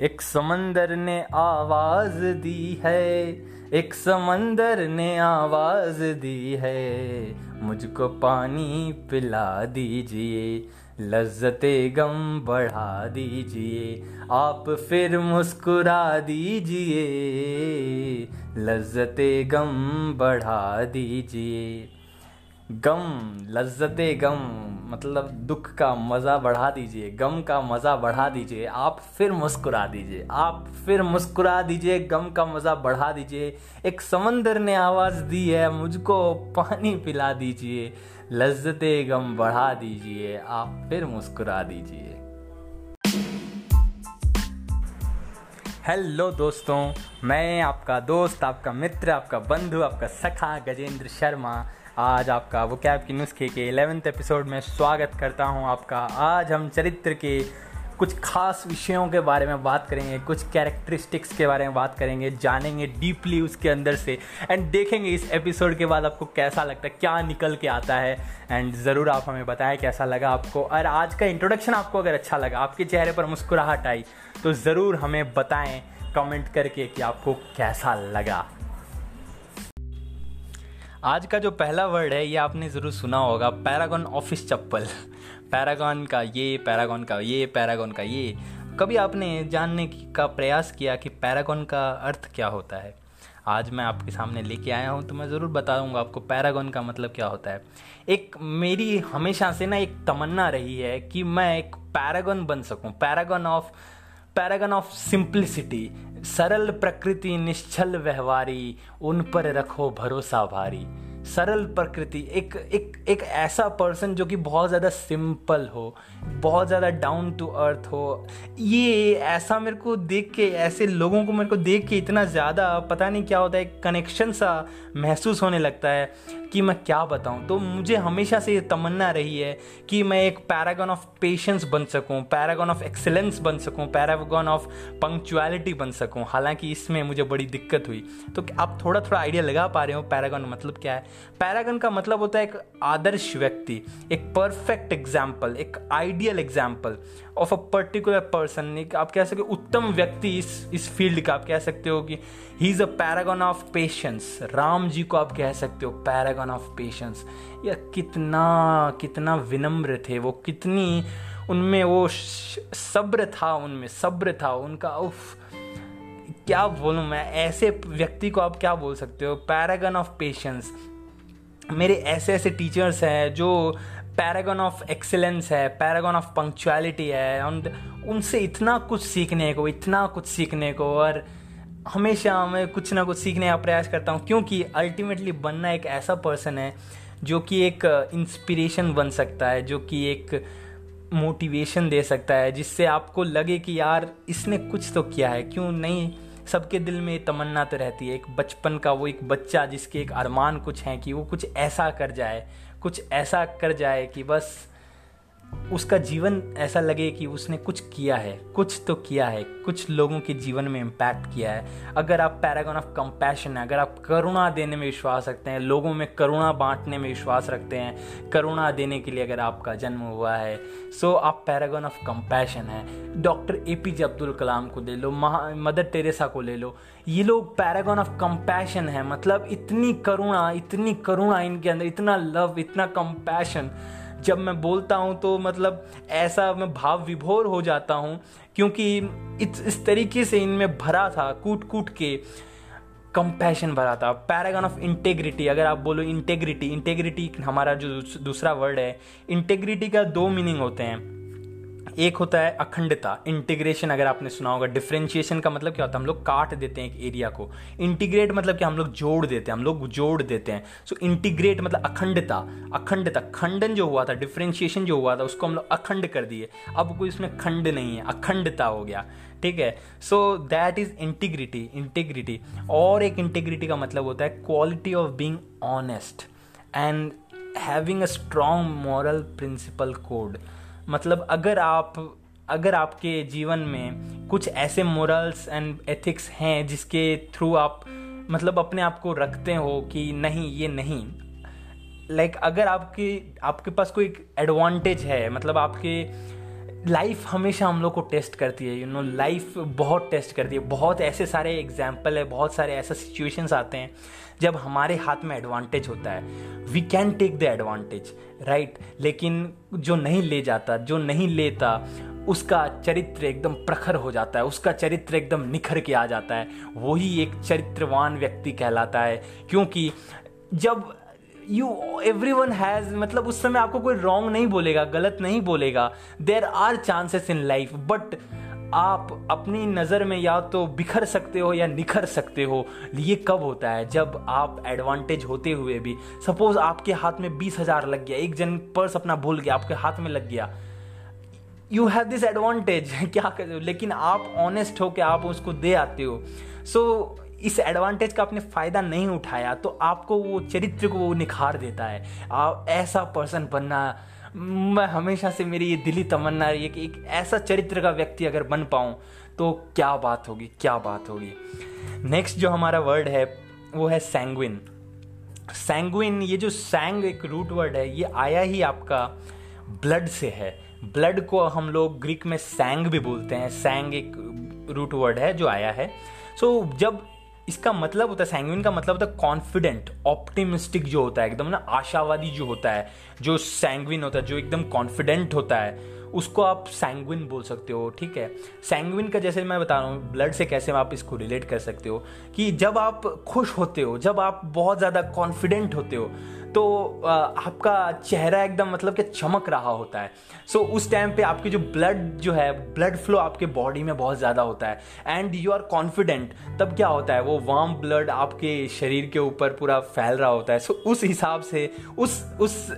एक समंदर ने आवाज़ दी है, एक समंदर ने आवाज़ दी है। मुझको पानी पिला दीजिए, लज्जते गम बढ़ा दीजिए, आप फिर मुस्कुरा दीजिए, लज्जते गम बढ़ा दीजिए। गम, लज्जते गम मतलब दुख का मज़ा बढ़ा दीजिए, गम का मज़ा बढ़ा दीजिए, आप फिर मुस्कुरा दीजिए, आप फिर मुस्कुरा दीजिए, गम का मज़ा बढ़ा दीजिए। एक समंदर ने आवाज़ दी है, मुझको पानी पिला दीजिए, लज्जते गम बढ़ा दीजिए, आप फिर मुस्कुरा दीजिए। हेलो दोस्तों, मैं आपका दोस्त, आपका मित्र, आपका बंधु, आपका सखा गजेंद्र शर्मा आज आपका वो कैब की नुस्खे के एलेवेंथ एपिसोड में स्वागत करता हूँ आपका। आज हम चरित्र के कुछ खास विषयों के बारे में बात करेंगे, कुछ कैरेक्टरिस्टिक्स के बारे में बात करेंगे, जानेंगे डीपली उसके अंदर से एंड देखेंगे इस एपिसोड के बाद आपको कैसा लगता है, क्या निकल के आता है एंड ज़रूर आप हमें बताएँ कैसा लगा आपको। और आज का इंट्रोडक्शन आपको अगर अच्छा लगा, आपके चेहरे पर मुस्कुराहट आई तो ज़रूर हमें बताएँ कमेंट करके कि आपको कैसा लगा। आज का जो पहला वर्ड है, ये आपने ज़रूर सुना होगा, पैरागॉन ऑफ़िस चप्पल। पैरागॉन का ये, पैरागॉन का ये, पैरागॉन का ये। कभी आपने जानने का प्रयास किया कि पैरागॉन का अर्थ क्या होता है? आज मैं आपके सामने लेके आया हूँ तो मैं ज़रूर बता बताऊँगा आपको पैरागॉन का मतलब क्या होता है। एक मेरी हमेशा से ना एक तमन्ना रही है कि मैं एक पैरागॉन बन सकूँ, paragon of paragon of simplicity, सरल प्रकृति, निश्चल व्यवहारी, उन पर रखो भरोसा भारी। सरल प्रकृति, एक एक एक ऐसा पर्सन जो कि बहुत ज़्यादा सिंपल हो बहुत ज़्यादा डाउन टू अर्थ हो। ये ऐसा मेरे को देख के, ऐसे लोगों को मेरे को देख के इतना ज़्यादा पता नहीं क्या होता है कनेक्शन सा महसूस होने लगता है कि मैं क्या बताऊँ। तो मुझे हमेशा से ये तमन्ना रही है कि मैं एक पैरागॉन ऑफ़ पेशेंस बन सकूँ पैरागॉन ऑफ़ एक्सेलेंस बन सकूँ पैरागॉन ऑफ़ पंक्चुअलिटी बन सकूँ। हालाँकि इसमें मुझे बड़ी दिक्कत हुई। तो आप थोड़ा थोड़ा आइडिया लगा पा रहे हो पैरागॉन मतलब क्या है? पैरागन का मतलब होता है एक आदर्श व्यक्ति, एक परफेक्ट एग्ज़ाम्पल एक ideal example of a particular person आप कह सकते हो उत्तम व्यक्ति इस इस फ़ील्ड का, आप कह सकते हो कि he is a paragon of patience Ram ji को आप कह सकते हो पैरागन ऑफ़ पेशेंस या कितना कितना विनम्र थे वो, कितनी उनमें वो सब्र था उनमें, सब्र था उनका, उफ, क्या बोलूँ मैं, ऐसे व्यक्ति को आप क्या बोल सकते हो पैरागन ऑफ़ पेशेंस मेरे ऐसे ऐसे टीचर्स हैं जो पैरागन ऑफ़ एक्सेलेंस है पैरागन ऑफ़ पंक्चुअलिटी है एंड उनसे इतना कुछ सीखने को, इतना कुछ सीखने को, और हमेशा मैं कुछ ना कुछ सीखने का प्रयास करता हूँ, क्योंकि अल्टीमेटली बनना एक ऐसा पर्सन है जो कि एक इंस्पिरेशन बन सकता है, जो कि एक मोटिवेशन दे सकता है, जिससे आपको लगे कि यार, इसने कुछ तो किया है। क्यों नहीं? सबके दिल में तमन्ना तो रहती है। एक बचपन का वो एक बच्चा जिसके एक अरमान कुछ है कि वो कुछ ऐसा कर जाए कुछ ऐसा कर जाए कि बस उसका जीवन ऐसा लगे कि उसने कुछ किया है, कुछ तो किया है, कुछ लोगों के जीवन में इम्पैक्ट किया है। अगर आप पैरागॉन ऑफ़ कंपैशन है, अगर आप करुणा देने में विश्वास रखते हैं, लोगों में करुणा बांटने में विश्वास रखते हैं, करुणा देने के लिए अगर आपका जन्म हुआ है सो आप पैरागॉन ऑफ़ कंपैशन है। Doctor A P J Abdul Kalam को ले लो, महा मदर टेरेसा को ले लो। ये लोग पैरागॉन ऑफ़ कंपैशन है मतलब इतनी करुणा इतनी करुणा इनके अंदर, इतना लव इतना कंपैशन जब मैं बोलता हूँ तो मतलब ऐसा मैं भाव विभोर हो जाता हूँ, क्योंकि इस इस तरीके से इनमें भरा था कूट कूट के कंपैशन भरा था। पैरागन ऑफ़ इंटेग्रिटी अगर आप बोलो इंटेग्रिटी इंटेग्रिटी हमारा जो दूसरा वर्ड है इंटेग्रिटी का दो मीनिंग होते हैं। एक होता है अखंडता इंटीग्रेशन अगर आपने सुना होगा डिफ्रेंशिएशन का मतलब क्या होता है? हम लोग काट देते हैं एक एरिया को। इंटीग्रेट मतलब क्या? हम लोग जोड़ देते हैं हम लोग जोड़ देते हैं। सो so, इंटीग्रेट मतलब अखंडता अखंडता। खंडन जो हुआ था डिफ्रेंशिएशन जो हुआ था उसको हम लोग अखंड कर दिए। अब कोई इसमें खंड नहीं है अखंडता हो गया। ठीक है? So that is integrity integrity और एक इंटीग्रिटी का मतलब होता है quality of being honest and having a strong moral principle code मतलब अगर आप अगर आपके जीवन में कुछ ऐसे मोरल्स एंड एथिक्स हैं जिसके थ्रू आप मतलब अपने आप को रखते हो कि नहीं ये नहीं। लाइक like, अगर आपकी आपके पास कोई एडवांटेज है मतलब आपके लाइफ हमेशा हम लोग को टेस्ट करती है यू नो लाइफ बहुत टेस्ट करती है। बहुत ऐसे सारे एग्ज़ाम्पल है, बहुत सारे ऐसे सिचुएशंस आते हैं, जब हमारे हाथ में एडवांटेज होता है। We can take the advantage right लेकिन जो नहीं ले जाता, जो नहीं लेता, उसका चरित्र एकदम प्रखर हो जाता है, उसका चरित्र एकदम निखर के आ जाता है। वही एक चरित्रवान व्यक्ति कहलाता है, क्योंकि जब यू एवरी वन हैज़ मतलब उस समय आपको कोई रॉन्ग नहीं बोलेगा गलत नहीं बोलेगा। There are chances in life but आप अपनी नज़र में या तो बिखर सकते हो या निखर सकते हो। ये कब होता है? जब आप एडवांटेज होते हुए भी। सपोज़ आपके हाथ में बीस हज़ार लग गया एक जन पर्स अपना भूल गया आपके हाथ में लग गया। यू हैव दिस एडवांटेज क्या कर लेकिन आप ऑनेस्ट हो कि आप उसको दे आते हो। सो so, इस एडवांटेज का आपने फ़ायदा नहीं उठाया तो आपको वो चरित्र को वो निखार देता है। आप ऐसा पर्सन बनना मैं हमेशा से मेरी ये दिली तमन्ना रही है कि एक ऐसा चरित्र का व्यक्ति अगर बन पाऊँ तो क्या बात होगी क्या बात होगी। नेक्स्ट जो हमारा वर्ड है वो है सैंगविन सैंगविन ये जो सैंग एक रूट वर्ड है ये आया ही आपका ब्लड से है। ब्लड को हम लोग ग्रीक में सैंग भी बोलते हैं। सैंग एक रूट वर्ड है जो आया है। सो so, जब इसका मतलब होता है सैंगविन का मतलब होता है कॉन्फिडेंट ऑप्टिमिस्टिक जो होता है, एकदम ना आशावादी जो होता है, जो सैंगविन होता है, जो एकदम कॉन्फिडेंट होता है, उसको आप सैंगविन बोल सकते हो, ठीक है? सैंगविन का जैसे मैं बता रहा हूँ ब्लड से कैसे आप इसको रिलेट कर सकते हो, कि जब आप खुश होते हो, जब आप बहुत ज़्यादा कॉन्फिडेंट होते हो तो आपका चेहरा एकदम मतलब कि चमक रहा होता है। सो so, उस टाइम पे आपकी जो ब्लड जो है ब्लड फ्लो आपके बॉडी में बहुत ज़्यादा होता है। एंड यू आर कॉन्फिडेंट तब क्या होता है? वो वार्म ब्लड आपके शरीर के ऊपर पूरा फैल रहा होता है। सो so, उस हिसाब से उस उस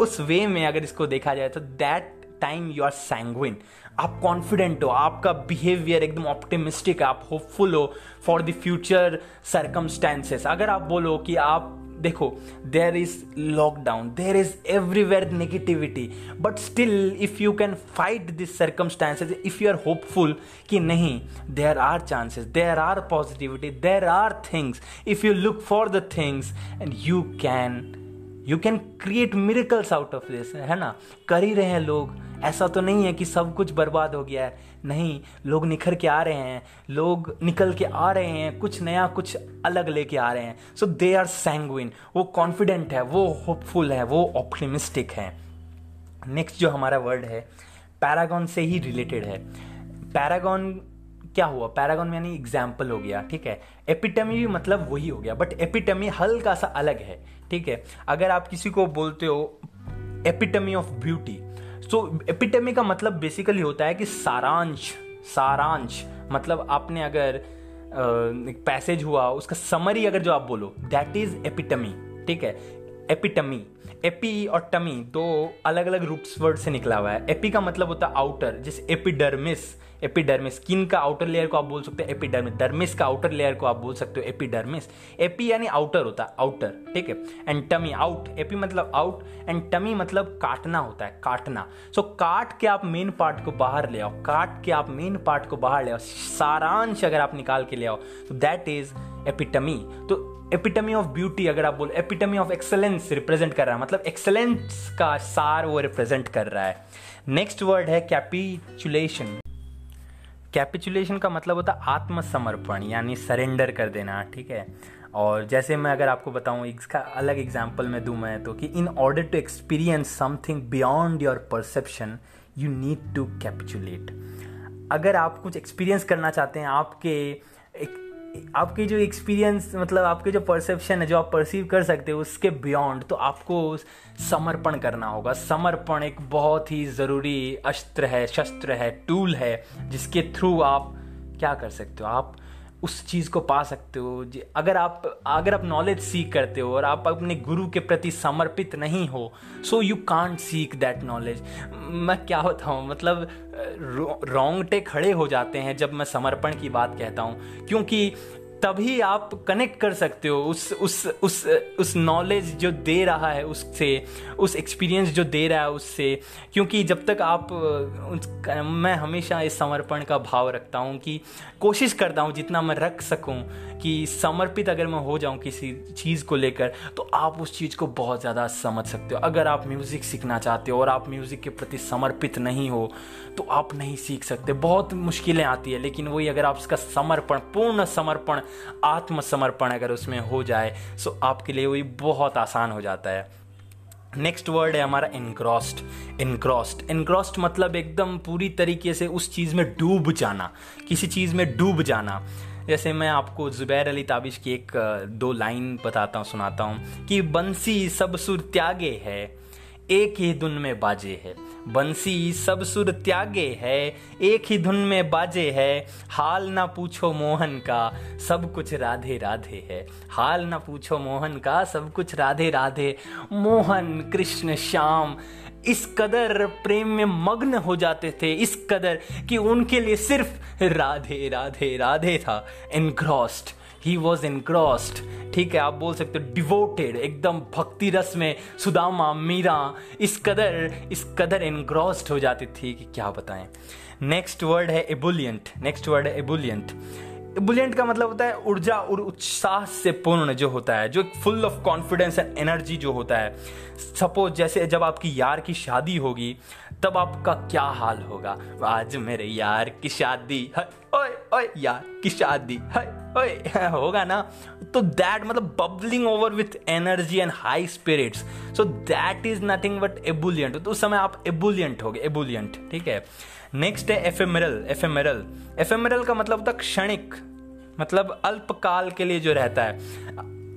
उस वे में अगर इसको देखा जाए तो that time you are sanguine आप कॉन्फिडेंट हो आपका बिहेवियर एकदम ऑप्टिमिस्टिक है आप होपफुल हो फॉर द फ्यूचर सरकमस्टेंसेस अगर आप बोलो कि आप देखो there is lockdown there is everywhere negativity but still if you can fight this circumstances if you are hopeful कि नहीं there are chances there are positivity there are things if you look for the things and you can you can create miracles out of this है ना? कर ही रहे हैं लोग ऐसा तो नहीं है कि सब कुछ बर्बाद हो गया है। नहीं, लोग निखर के आ रहे हैं। लोग निकल के आ रहे हैं। कुछ नया, कुछ अलग लेके आ रहे हैं। सो दे आर सैंगविन वो कॉन्फिडेंट है, वो होपफुल है, वो ऑप्टिमिस्टिक है। नेक्स्ट जो हमारा वर्ड है पैरागॉन से ही रिलेटेड है। पैरागॉन क्या हुआ? पैरागॉन यानी एग्ज़ाम्पल हो गया, ठीक है? एपिटमी भी मतलब वही हो गया बट एपिटमी हल्का सा अलग है, ठीक है? अगर आप किसी को बोलते हो epitome of beauty so epitome का मतलब बेसिकली होता है कि सारांश सारांश। मतलब आपने अगर पैसेज हुआ, उसका समरी अगर जो आप बोलो दैट इज़ एपिटमी ठीक है? एपिटमी एपी और टमी दो अलग अलग रूप्स वर्ड से निकला हुआ है। एपी का मतलब होता है आउटर जिस एपिडर्मिस एपिडर्मिस स्किन का आउटर लेयर को आप बोल सकते हो एपिडर्मिस डर्मिस का आउटर लेयर को आप बोल सकते हो एपिडर्मिस एपी यानी आउटर होता है आउटर ठीक है? एंड टमी आउट एपी मतलब आउट एंड टमी मतलब काटना होता है काटना. सो so, काट के आप मेन पार्ट को बाहर ले आओ. काट के आप मेन पार्ट को बाहर ले आओ. सारांश अगर आप निकाल के ले आओ तो दैट इज़ एपिटमी तो एपिटमी ऑफ़ ब्यूटी अगर आप बोलो एपिटमी ऑफ़ एक्सलेंस रिप्रेजेंट कर रहा है. मतलब एक्सलेंस का सार वो रिप्रेजेंट कर रहा है. नेक्स्ट वर्ड है कैपिचुलेशन कैपिचुलेशन का मतलब होता है आत्मसमर्पण, यानी सरेंडर कर देना, ठीक है? और जैसे मैं अगर आपको बताऊँ इसका अलग एग्जांपल में दूँ मैं तो कि in order to experience something beyond your perception you need to capitulate अगर आप कुछ एक्सपीरियंस करना चाहते हैं, आपके एक आपकी जो एक्सपीरियंस मतलब आपके जो परसेप्शन है, जो आप परसीव कर सकते हो, उसके बियॉन्ड तो आपको समर्पण करना होगा। समर्पण एक बहुत ही ज़रूरी अस्त्र है, शस्त्र है टूल है, जिसके थ्रू आप क्या कर सकते हो? आप उस चीज़ को पा सकते हो। अगर आप अगर आप नॉलेज सीख करते हो और आप अपने गुरु के प्रति समर्पित नहीं हो so you can't seek that knowledge मैं क्या हूँ मतलब रोंगटे खड़े हो जाते हैं जब मैं समर्पण की बात कहता हूँ। क्योंकि तभी आप कनेक्ट कर सकते हो। उस उस उस उस नॉलेज जो दे रहा है उससे, उस एक्सपीरियंस जो दे रहा है उससे। क्योंकि जब तक आप मैं हमेशा इस समर्पण का भाव रखता हूँ कि कोशिश करता हूँ जितना मैं रख सकूँ कि समर्पित अगर मैं हो जाऊँ किसी चीज़ को लेकर तो आप उस चीज़ को बहुत ज़्यादा समझ सकते हो। अगर आप म्यूज़िक सीखना चाहते हो और आप म्यूज़िक के प्रति समर्पित नहीं हो तो आप नहीं सीख सकते। बहुत मुश्किलें आती है, लेकिन वही अगर आप उसका समर्पण, पूर्ण समर्पण आत्मसमर्पण अगर उसमें हो जाए सो आपके लिए वही बहुत आसान हो जाता है। नेक्स्ट वर्ड है हमारा इनग्रॉस्ड इनग्रॉस्ड इनग्रॉस्ड मतलब एकदम पूरी तरीके से उस चीज़ में डूब जाना, किसी चीज़ में डूब जाना। जैसे मैं आपको जुबैर अली ताबिश की एक, दो लाइन बताता हूँ, सुनाता हूँ कि बंसी सब सुर त्यागे है, एक ही धुन में बाजे है। बंसी सब सुर त्यागे है, एक ही धुन में बाजे है। हाल ना पूछो मोहन का, सब कुछ राधे राधे है। हाल ना पूछो मोहन का, सब कुछ राधे राधे। मोहन, कृष्ण, श्याम, इस कदर प्रेम में मग्न हो जाते थे, इस कदर कि उनके लिए सिर्फ़ राधे राधे राधे था। एनग्रॉस्ड ही वॉज़ एनग्रॉस्ड ठीक है, आप बोल सकते हो डिवोटेड एकदम भक्ति रस में सुदामा, मीरा, इस कदर इस कदर एनग्रॉस्ड हो जाती थी कि क्या बताएँ। नेक्स्ट वर्ड है एबुलियंट नेक्स्ट वर्ड है एबुलियंट एबुलियंट का मतलब होता है ऊर्जा और उत्साह से पूर्ण जो होता है, जो full of confidence and energy जो होता है। सपोज़ जैसे जब आपकी यार की शादी होगी तब आपका क्या हाल होगा? आज मेरे यार की शादी ओए ओए, यार की शादी ओए, होगा ना? तो दैट मतलब bubbling over with energy and high spirits so that is nothing but ebullient तो उस समय आप एबुलियंट हो गए एबुलियंट ठीक है? नेक्स्ट है एफेमरल एफेमरल एफेमरल का मतलब होता क्षणिक मतलब अल्पकाल के लिए जो रहता है।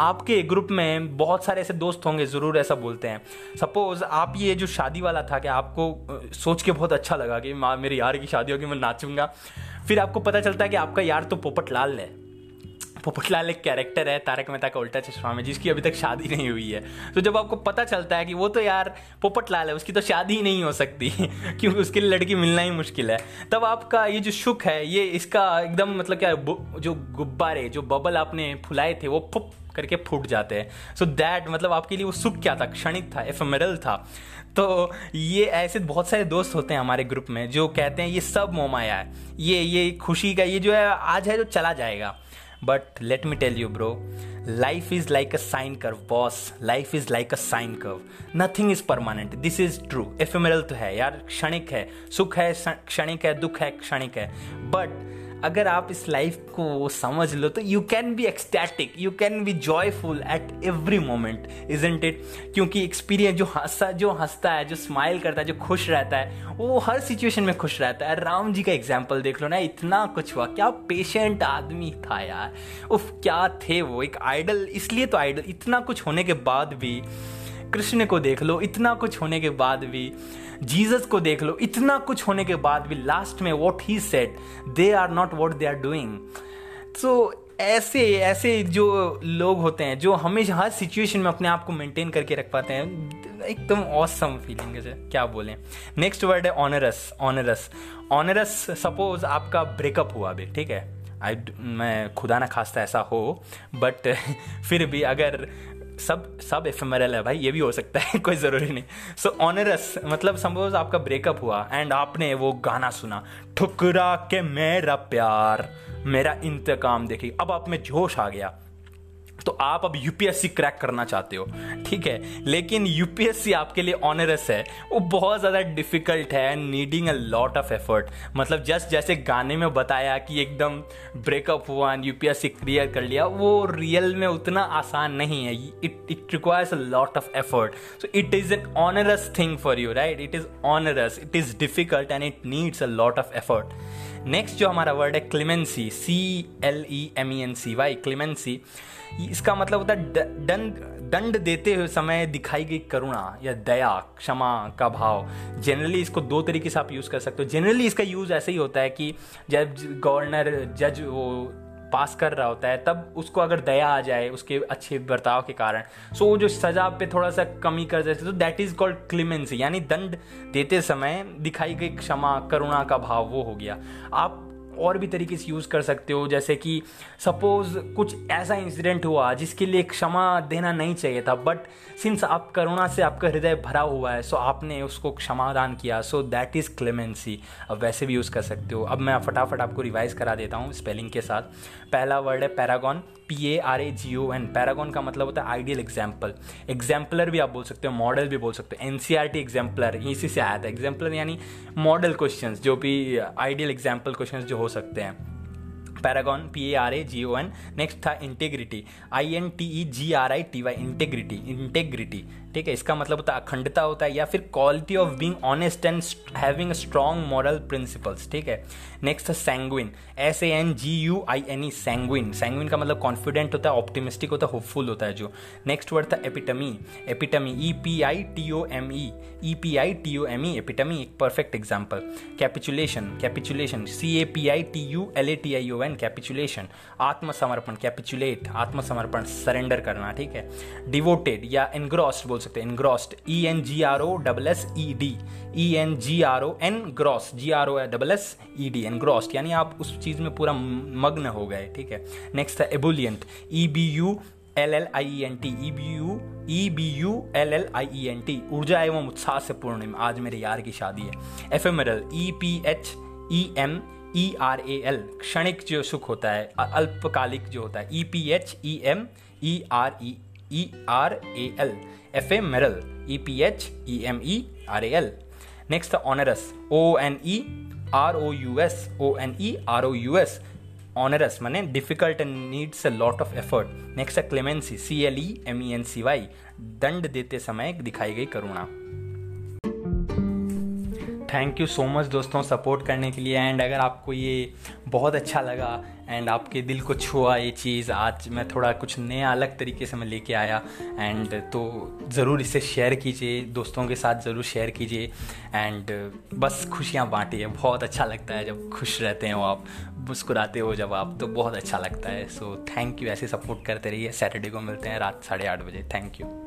आपके ग्रुप में बहुत सारे ऐसे दोस्त होंगे, ज़रूर ऐसा बोलते हैं। सपोज़ आप ये जो शादी वाला था कि आपको सोच के बहुत अच्छा लगा कि माँ, मेरे यार की शादी होगी, मैं नाचूँगा। फिर आपको पता चलता है कि आपका यार तो पोपट लाल है पोपटलाल एक कैरेक्टर है, तारक मेहता का उल्टा चश्मा में, जिसकी अभी तक शादी नहीं हुई है। तो जब आपको पता चलता है कि वो तो यार पोपटलाल है, उसकी तो शादी ही नहीं हो सकती, क्योंकि उसके लिए लड़की मिलना ही मुश्किल है। तब आपका ये जो सुख है, ये इसका एकदम मतलब क्या जो गुब्बारे, जो बबल आपने फुलाए थे, वो करके फूट जाते हैं। सो दैट मतलब आपके लिए वो सुख क्या था? क्षणिक था एफेमरल था। तो ये ऐसे बहुत सारे दोस्त होते हैं हमारे ग्रुप में जो कहते हैं, ये सब मोमाया है ये ये खुशी का, ये जो है, आज है जो चला जाएगा। But let me tell you bro life is like a sine curve boss life is like a sine curve nothing is permanent this is true ephemeral तो है यार, क्षणिक है। सुख है क्षणिक है, दुख है, क्षणिक है। बट अगर आप इस लाइफ को समझ लो तो you can be ecstatic you can be joyful at every moment isn't it क्योंकि एक्सपीरियंस जो हंसा, जो हंसता है, जो स्माइल करता है, जो खुश रहता है, वो हर सिचुएशन में खुश रहता है। राम जी का एग्ज़ाम्पल देख लो ना, इतना कुछ हुआ। क्या पेशेंट आदमी था यार। उफ, क्या थे वो। एक आइडल इसलिए तो आइडल इतना कुछ होने के बाद भी कृष्ण को देख लो, इतना कुछ होने के बाद भी, जीसस को देख लो, इतना कुछ होने के बाद भी लास्ट में what he said they are not what they are doing so ऐसे ऐसे जो लोग होते हैं, जो हमेशा हर सिचुएशन में अपने आप को मेंटेन करके रख पाते हैं, एकदम ऑसम फीलिंग है क्या बोलें। नेक्स्ट वर्ड है ऑनरस ऑनरस ऑनरस सपोज़ आपका ब्रेकअप हुआ अभी ठीक है? आई मैं खुदा ना खास्ता ऐसा हो बट फिर भी अगर सब सब एफेमरल है भाई ये भी हो सकता है कोई ज़रूरी नहीं। सो so, ऑनरस मतलब सपोज़ आपका ब्रेकअप हुआ एंड आपने वो गाना सुना ठुकरा के मेरा प्यार मेरा इंतकाम देखी अब आप में जोश आ गया। तो आप अब यूपीएससी क्रैक करना चाहते हो। ठीक है? लेकिन यूपीएससी आपके लिए ऑनरस है। वो बहुत ज़्यादा डिफ़िकल्ट है needing a lot of effort मतलब जस्ट जैसे गाने में बताया कि एकदम ब्रेकअप हुआ यूपीएससी क्लियर कर लिया, वो रियल में उतना आसान नहीं है। It it requires a lot of effort so it is an onerous thing for you right it is onerous it is difficult and it needs a lot of effort next जो हमारा word है clemency C L E M E N C Y clemency इसका मतलब होता है दंड दंड देते हुए समय दिखाई गई करुणा या दया, क्षमा का भाव। जनरली इसको दो तरीके से आप यूज़ कर सकते हो। जनरली इसका यूज़ ऐसे ही होता है कि जब गवर्नर, जज वो पास कर रहा होता है, तब उसको अगर दया आ जाए उसके अच्छे बर्ताव के कारण सो वो जो सजा पे थोड़ा सा कमी कर देते तो दैट इज़ कॉल्ड क्लिमेंसी यानी दंड देते समय दिखाई गई क्षमा, करुणा का भाव वो हो गया। आप और भी तरीके से यूज़ कर सकते हो, जैसे कि सपोज़ कुछ ऐसा इंसिडेंट हुआ जिसके लिए क्षमा देना नहीं चाहिए था बट सिंस आप करुणा से आपका हृदय भरा हुआ है सो आपने उसको क्षमादान किया सो दैट इज़ क्लेमेंसी अब वैसे भी यूज़ कर सकते हो। अब मैं फटाफट आपको रिवाइज करा देता हूँ स्पेलिंग के साथ। पहला वर्ड है paragon P A R A G O N paragon का मतलब होता है आइडियल एग्ज़ाम्पल एग्जाम्पलर भी आप बोल सकते हो मॉडल भी बोल सकते हो. N C R T exemplar इसी से आया था. एग्जाम्पलर यानी मॉडल क्वेश्चन जो भी आइडियल एग्ज़ाम्पल क्वेश्चन जो हो सकते हैं. Paragon P A R A G O N next था integrity I N T E G R I T Y integrity integrity ठीक है, इसका मतलब होता है अखंडता होता है या फिर quality of being honest and having strong moral principles ठीक है? नेक्स्ट है sanguine S A N G U I N E sanguine sanguine का मतलब कॉन्फिडेंट होता है ऑप्टिमिस्टिक होता है होपफुल होता है जो। नेक्स्ट वर्ड था epitome epitome E P I T O M E E P I T O M E epitome एक perfect example capitulation capitulation C A P I T U L A T I O N capitulation आत्मसमर्पण capitulate आत्मसमर्पण surrender करना, ठीक है? Devoted या engrossed बोल सकते हैं engrossed E N G R O double S E D E N G R O N gross G R O double S E D engrossed यानी आप उस चीज़ में पूरा मग्न हो गए, ठीक है? नेक्स्ट है ebullient E B U L L I N T E B U E B U L L I E N T ऊर्जा एवं उत्साह से पूर्ण आज मेरे यार की शादी है। Ephemeral E P H E M E R A L क्षणिक जो सुख होता है अल्पकालिक जो होता है E P H E M E R E E R A L ephemeral E P H E M E R A L next onerous O N E R O U S O N E R O U S onerous मैंने difficult and needs a lot of effort next clemency C L E M E N C Y दंड देते समय दिखाई गई करुणा। Thank you so much दोस्तों support करने के लिए। एंड अगर आपको ये बहुत अच्छा लगा एंड आपके दिल को छुआ ये चीज़, आज मैं थोड़ा कुछ नया अलग तरीके से मैं लेके आया। एंड तो ज़रूर इसे शेयर कीजिए, दोस्तों के साथ ज़रूर शेयर कीजिए। एंड बस खुशियाँ बांटिए, बहुत अच्छा लगता है जब खुश रहते हो आप, मुस्कुराते हो जब आप तो बहुत अच्छा लगता है। सो थैंक यू ऐसे सपोर्ट करते रहिए। सैटरडे को मिलते हैं रात साढ़े आठ बजे। Thank you